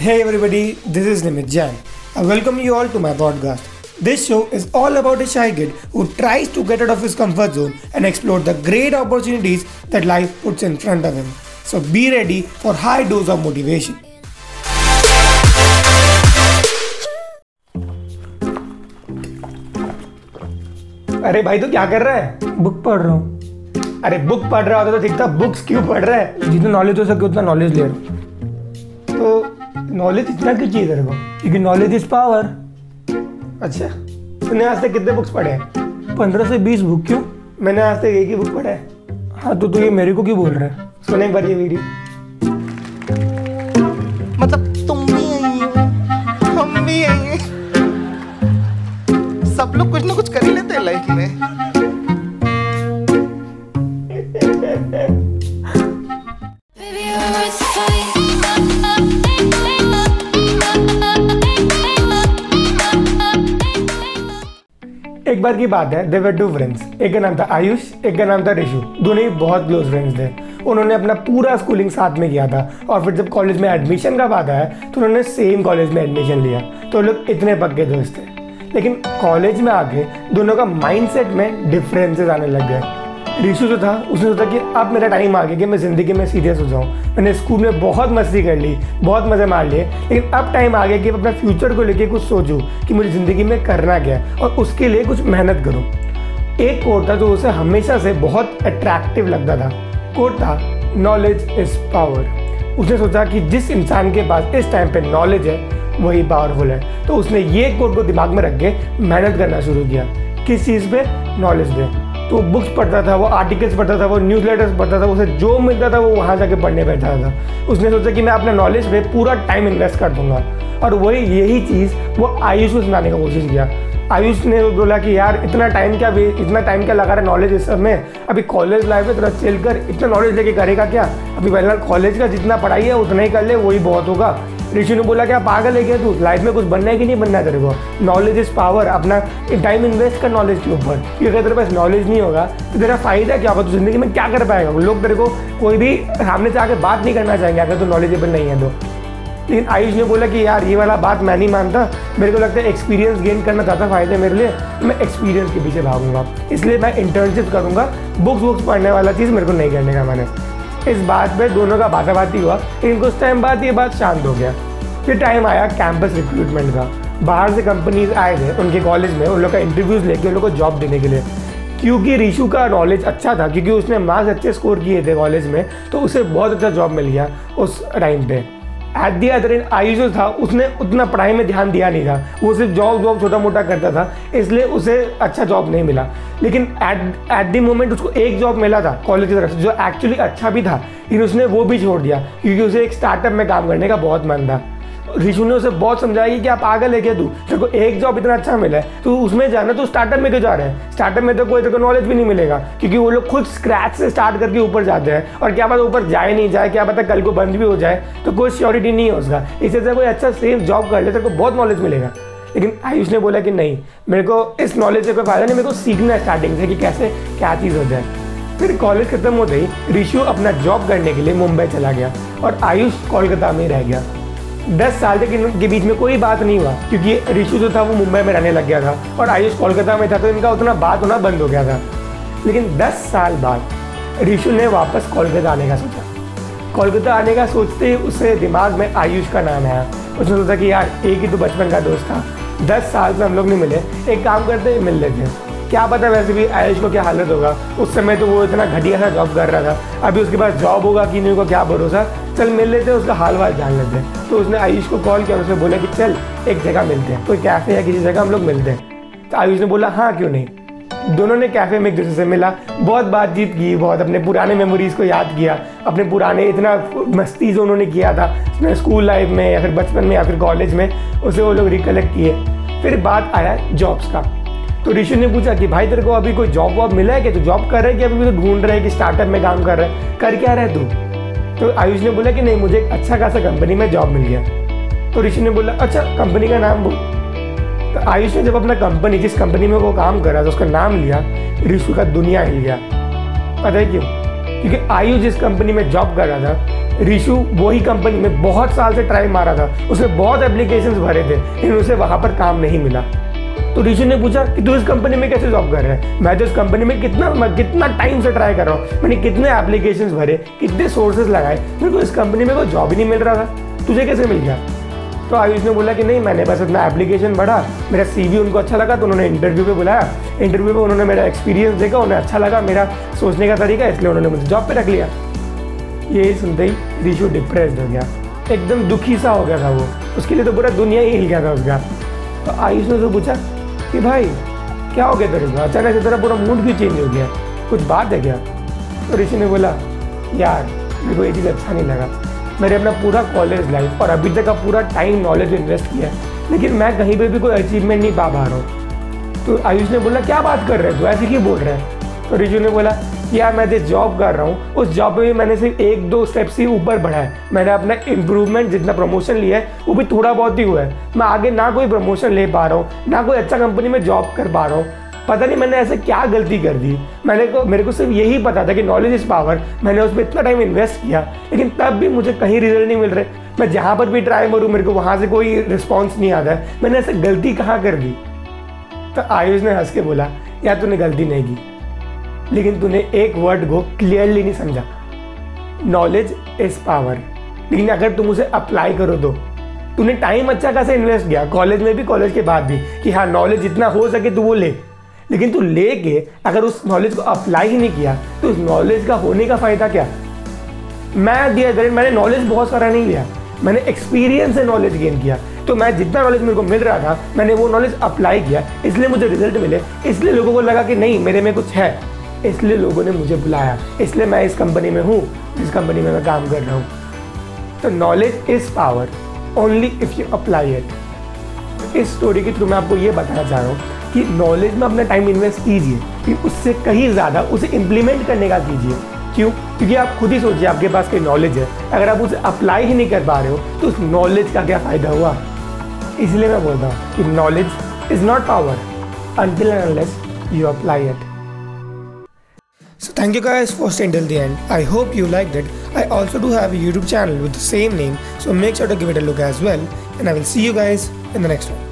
Hey everybody, this is Nimit Jain. I welcome you all to my podcast. This show is all about a shy kid who tries to get out of his comfort zone and explore the great opportunities that life puts in front of him. So be ready for high dose of motivation. अरे भाई तो क्या कर रहा है book पढ़ रहा हूँ अरे बुक पढ़ रहा होता तो ठीक था बुक्स क्यों पढ़ रहा है जितना नॉलेज हो सके उतना नॉलेज ले रहा हूँ तो नॉलेज इतना क्यों चाहिए तेरे को? क्योंकि नॉलेज इज़ पावर अच्छा तूने आज तक कितने बुक्स पढ़े हैं? पंद्रह से बीस बुक क्यों? मैंने आज तक एक ही बुक पढ़ा है। हाँ तो तू ये मेरे को क्यों बोल रहा है? सुने एक बार ये वीडियो मतलब तुम भी आई हो हम भी आई हैं। सब लोग कुछ ना कुछ कर ही लेते हैं लाइफ में। बार की बात है देवर टू फ्रेंड्स एक का नाम था आयुष, एक का नाम था रिशु. दोनों ही बहुत क्लोज फ्रेंड्स थे. उन्होंने अपना पूरा स्कूलिंग साथ में किया था और फिर जब कॉलेज में एडमिशन का बात आया तो उन्होंने सेम कॉलेज में एडमिशन लिया. तो लोग इतने पक्के दोस्त थे. लेकिन कॉलेज में आके दोनों का माइंडसेट में डिफरेंसेस आने लग गए. ऋषु जो था, उसने सोचा कि अब मेरा टाइम आ गया, कि मैं ज़िंदगी में सीरियस हो जाऊँ। मैंने स्कूल में बहुत मस्ती कर ली, बहुत मज़े मार लिए, लेकिन अब टाइम आ गया कि अपना फ्यूचर को लेके कुछ सोचूं कि मुझे ज़िंदगी में करना क्या है, और उसके लिए कुछ मेहनत करूँ। एक कोट था जो उसे हमेशा से बहुत अट्रैक्टिव लगता था। कोट था नॉलेज इज़ पावर उसने सोचा कि जिस इंसान के पास इस टाइम पे नॉलेज है, वही पावरफुल है। तो उसने ये कोट को दिमाग में रख के मेहनत करना शुरू किया। किस चीज़ पे? नॉलेज पे। तो बुक्स पढ़ता था, वो आर्टिकल्स पढ़ता था, वो न्यूज़ लेटर्स पढ़ता था, उसे जो मिलता था, वो वहाँ जाके पढ़ने बैठा था। उसने सोचा कि मैं अपने नॉलेज पे पूरा टाइम इन्वेस्ट कर दूँगा। और वही यही चीज़ वो आयुष को सुनाने का कोशिश किया। आयुष ने बोला कि यार, इतना टाइम क्या इतना टाइम क्या लगा रहा है नॉलेज इस सब में? अभी कॉलेज लाइफ में थोड़ा चिल कर, इतना नॉलेज लेके करेगा क्या? अभी पहले कॉलेज का जितना पढ़ाई है, उतना ही कर ले, वही बहुत होगा। ऋषि ने बोला क्या पागल है क्या तू? लाइफ में कुछ बनना है कि नहीं बनना है तेरे को? नॉलेज इज़ पावर अपना टाइम इन्वेस्ट कर नॉलेज के ऊपर। क्योंकि अगर तेरे पास नॉलेज नहीं होगा तो तेरा फ़ायदा क्या होगा? तू ज़िंदगी में क्या कर पाएगा? लोग तेरे को कोई भी सामने से आके बात नहीं करना चाहेंगे, अगर तू नॉलेजेबल नहीं है तो। लेकिन आयुष ने बोला कि यार, ये वाला बात मैं नहीं मानता। मेरे को लगता है एक्सपीरियंस गेन करना ज़्यादा फ़ायदा है मेरे लिए। मैं एक्सपीरियंस के पीछे भागूँगा। इसलिए मैं इंटर्नशिप करूँगा। बुक्स वुक्स पढ़ने वाला चीज़ मेरे को नहीं करने का मैंने इस बात पे दोनों का बाताबाती हुआ लेकिन कुछ टाइम बाद ये बात शांत हो गया। फिर टाइम आया कैंपस रिक्रूटमेंट का। बाहर से कंपनीज़ आए थे, उनके कॉलेज में, उन लोग का इंटरव्यूज़ लेके, उन लोग को जॉब देने के लिए। क्योंकि ऋषु का नॉलेज अच्छा था, क्योंकि उसने मार्क्स अच्छे स्कोर किए थे कॉलेज में तो उसे बहुत अच्छा जॉब मिल गया उस टाइम पे। एट दी एंड जो था, उसने उतना पढ़ाई में ध्यान दिया नहीं था। वो सिर्फ़ जॉब जॉब छोटा मोटा करता था, इसलिए उसे अच्छा जॉब नहीं मिला। लेकिन एट एट दी मोमेंट उसको एक जॉब मिला था कॉलेज की तरफ़ से, जो एक्चुअली अच्छा भी था, लेकिन उसने वो भी छोड़ दिया, क्योंकि उसे एक स्टार्टअप में काम करने का बहुत मन था। ऋषु ने उसे बहुत समझाया कि आप आगे लेके तू तेरे को एक जॉब इतना अच्छा मिला है। तू उसमें जाना तो स्टार्टअप में क्यों जा रहे हैं? स्टार्टअप में तो कोई तेरे को नॉलेज भी नहीं मिलेगा, क्योंकि वो लोग खुद स्क्रैच से स्टार्ट करके ऊपर जाते हैं। और क्या पता ऊपर जाए नहीं जाए, क्या पता कल को बंद भी हो जाए तो कोई श्योरिटी नहीं है उसका। इससे से कोई अच्छा सेफ़ जॉब कर ले, तेरे को बहुत नॉलेज मिलेगा। लेकिन आयुष ने बोला कि नहीं, मेरे को इस नॉलेज से कोई फ़ायदा नहीं, मेरे को सीखना है स्टार्टिंग से कि कैसे, क्या चीज़ हो जाए। फिर कॉलेज खत्म होते ही ऋषु अपना जॉब करने के लिए मुंबई चला गया और आयुष कोलकाता में रह गया। दस साल तक इनके बीच में कोई बात नहीं हुआ, क्योंकि ऋषु जो था वो मुंबई में रहने लग गया था और आयुष कोलकाता में था तो इनका उतना बात होना बंद हो गया था। लेकिन दस साल बाद ऋषु ने वापस कोलकाता आने का सोचा। कोलकाता आने का सोचते ही उसे दिमाग में आयुष का नाम आया। उसने सोचा कि यार, एक ही तो बचपन का दोस्त था। दस साल से हम लोग नहीं मिले। एक काम करते मिल लेते हैं। क्या पता वैसे भी आयुष को क्या हालत होगा। उस समय तो वो इतना घटिया सा जॉब कर रहा था। अभी उसके पास जॉब होगा कि नहीं होगा, क्या भरोसा? चल मिल लेते हैं, उसका हाल वाल जान लेते हैं। तो उसने आयुष को कॉल किया, उसने बोला कि चल, एक जगह मिलते हैं। कोई कैफ़े या किसी जगह हम लोग मिलते हैं। तो आयुष ने बोला हाँ क्यों नहीं? दोनों ने कैफ़े में एक दूसरे से मिला। बहुत बातचीत की, बहुत अपने पुराने मेमोरीज को याद किया। अपने पुराने इतना मस्ती जो उन्होंने किया था अपने स्कूल लाइफ में या फिर बचपन में या फिर कॉलेज में, उसे वो लोग रिकलेक्ट किए। फिर बात आया जॉब्स का। तो ऋषि ने पूछा कि, भाई, तेरे को अभी कोई जॉब वॉब मिला है कि तू जॉब कर रहा है कि अभी तो ढूंढ रहा है कि स्टार्टअप में काम कर रहा है। कर क्या रहा तू? तो आयुष ने बोला कि नहीं, मुझे एक अच्छा खासा कंपनी में जॉब मिल गया। तो ऋषि ने बोला अच्छा कंपनी का नाम बोल। तो आयुष ने जब अपना कंपनी जिस कंपनी में वो काम कर रहा था, उसका नाम लिया, ऋषि का दुनिया हिल गया। पता है क्यों? क्योंकि आयु जिस कंपनी में जॉब कर रहा था, ऋषु वही कंपनी में बहुत साल से ट्राई मारा था। उसने बहुत एप्लीकेशंस भरे थे, लेकिन उसे वहाँ पर काम नहीं मिला। तो ऋषु ने पूछा कि तू इस कंपनी में कैसे जॉब कर रहा है? मैं तो इस कंपनी में कितना, मैं कितना टाइम से ट्राई कर रहा हूँ। मैंने कितने एप्लीकेशन भरे, कितने सोर्सेज लगाए, मेरे को इस कंपनी में कोई जॉब ही नहीं मिल रहा था। तुझे कैसे मिल गया? तो आयुष ने बोला कि नहीं, मैंने बस अपना एप्लीकेशन बढ़ा मेरा सीवी उनको अच्छा लगा तो उन्होंने इंटरव्यू पे बुलाया। इंटरव्यू पे उन्होंने मेरा एक्सपीरियंस देखा, उन्हें अच्छा लगा, मेरा सोचने का तरीका, इसलिए उन्होंने मुझे जॉब पे रख लिया। ये सुनते ही ऋषु डिप्रेस हो गया। एकदम दुखी सा हो गया था वो। उसके लिए तो पूरा दुनिया ही हिल गया था उसका। तो आयुष ने तो पूछा कि भाई, क्या हो गया तेरे को अचानक से तेरा पूरा मूड भी चेंज हो गया। कुछ बात है क्या? तो ऋषि ने बोला, यार, मेरे को ये चीज़ अच्छा नहीं लगा। मैंने अपना पूरा कॉलेज लाइफ और अभी तक का पूरा टाइम नॉलेज इन्वेस्ट किया लेकिन मैं कहीं पर भी कोई अचीवमेंट नहीं पा पा रहा हूँ। तो आयुष ने बोला, क्या बात कर रहे हैं? तू ऐसे क्यों बोल रहे हैं? तो ऋषि ने बोला यार मैं जिस जॉब कर रहा हूँ, उस जॉब में भी मैंने सिर्फ़ एक दो स्टेप्स ही ऊपर बढ़ा है। मैंने अपना इम्प्रूवमेंट जितना प्रमोशन लिया है, वो भी थोड़ा बहुत ही हुआ है। मैं आगे ना कोई प्रमोशन ले पा रहा हूँ, ना कोई अच्छा कंपनी में जॉब कर पा रहा हूँ। पता नहीं मैंने ऐसे क्या गलती कर दी। मैंने को, मेरे को सिर्फ़ यही पता था कि नॉलेज इज़ पावर मैंने उस पर इतना टाइम इन्वेस्ट किया, लेकिन तब भी मुझे कहीं रिज़ल्ट नहीं मिल रहे। मैं जहाँ पर भी ट्राई करूँ, मेरे को वहाँ से कोई रिस्पॉन्स नहीं आता है। मैंने ऐसे गलती कहाँ कर दी? तो आयुष ने हंस के बोला, यार तूने गलती नहीं की। लेकिन तूने एक वर्ड को क्लियरली नहीं समझा। नॉलेज इज़ पावर लेकिन अगर तुम उसे अप्लाई करो तो। तूने टाइम अच्छा खासा इन्वेस्ट किया। कॉलेज में भी कॉलेज के बाद भी। कि हाँ नॉलेज जितना हो सके तू वो ले। लेकिन तू ले के अगर उस नॉलेज को अप्लाई ही नहीं किया तो उस नॉलेज का होने का फ़ायदा क्या? मैं दिया ग्रेड मैंने नॉलेज बहुत सारा नहीं लिया। मैंने एक्सपीरियंस से नॉलेज गेन किया। तो मैं जितना नॉलेज मेरे को मिल रहा था, मैंने वो नॉलेज अप्लाई किया। इसलिए मुझे रिज़ल्ट मिले। इसलिए लोगों को लगा कि नहीं, मेरे में कुछ है। इसलिए लोगों ने मुझे बुलाया। इसलिए मैं इस कंपनी में हूँ, जिस कंपनी में मैं काम कर रहा हूँ। तो knowledge is power only if you apply it इस स्टोरी के थ्रू मैं आपको ये बताना चाह रहा हूँ कि नॉलेज में अपना टाइम इन्वेस्ट कीजिए, कि उससे कहीं ज़्यादा उसे इम्प्लीमेंट करने का कीजिए। क्यों? क्योंकि आप खुद ही सोचिए, आपके पास कोई नॉलेज है। अगर आप उसे अप्लाई ही नहीं कर पा रहे हो तो उस नॉलेज का क्या फ़ायदा हुआ? इसलिए मैं बोलता हूँ कि knowledge is not power until and unless you apply it. So thank you guys for staying till the end. I hope you liked it. I also do have a YouTube channel with the same name, so make sure to give it a look as well. And I will see you guys in the next one.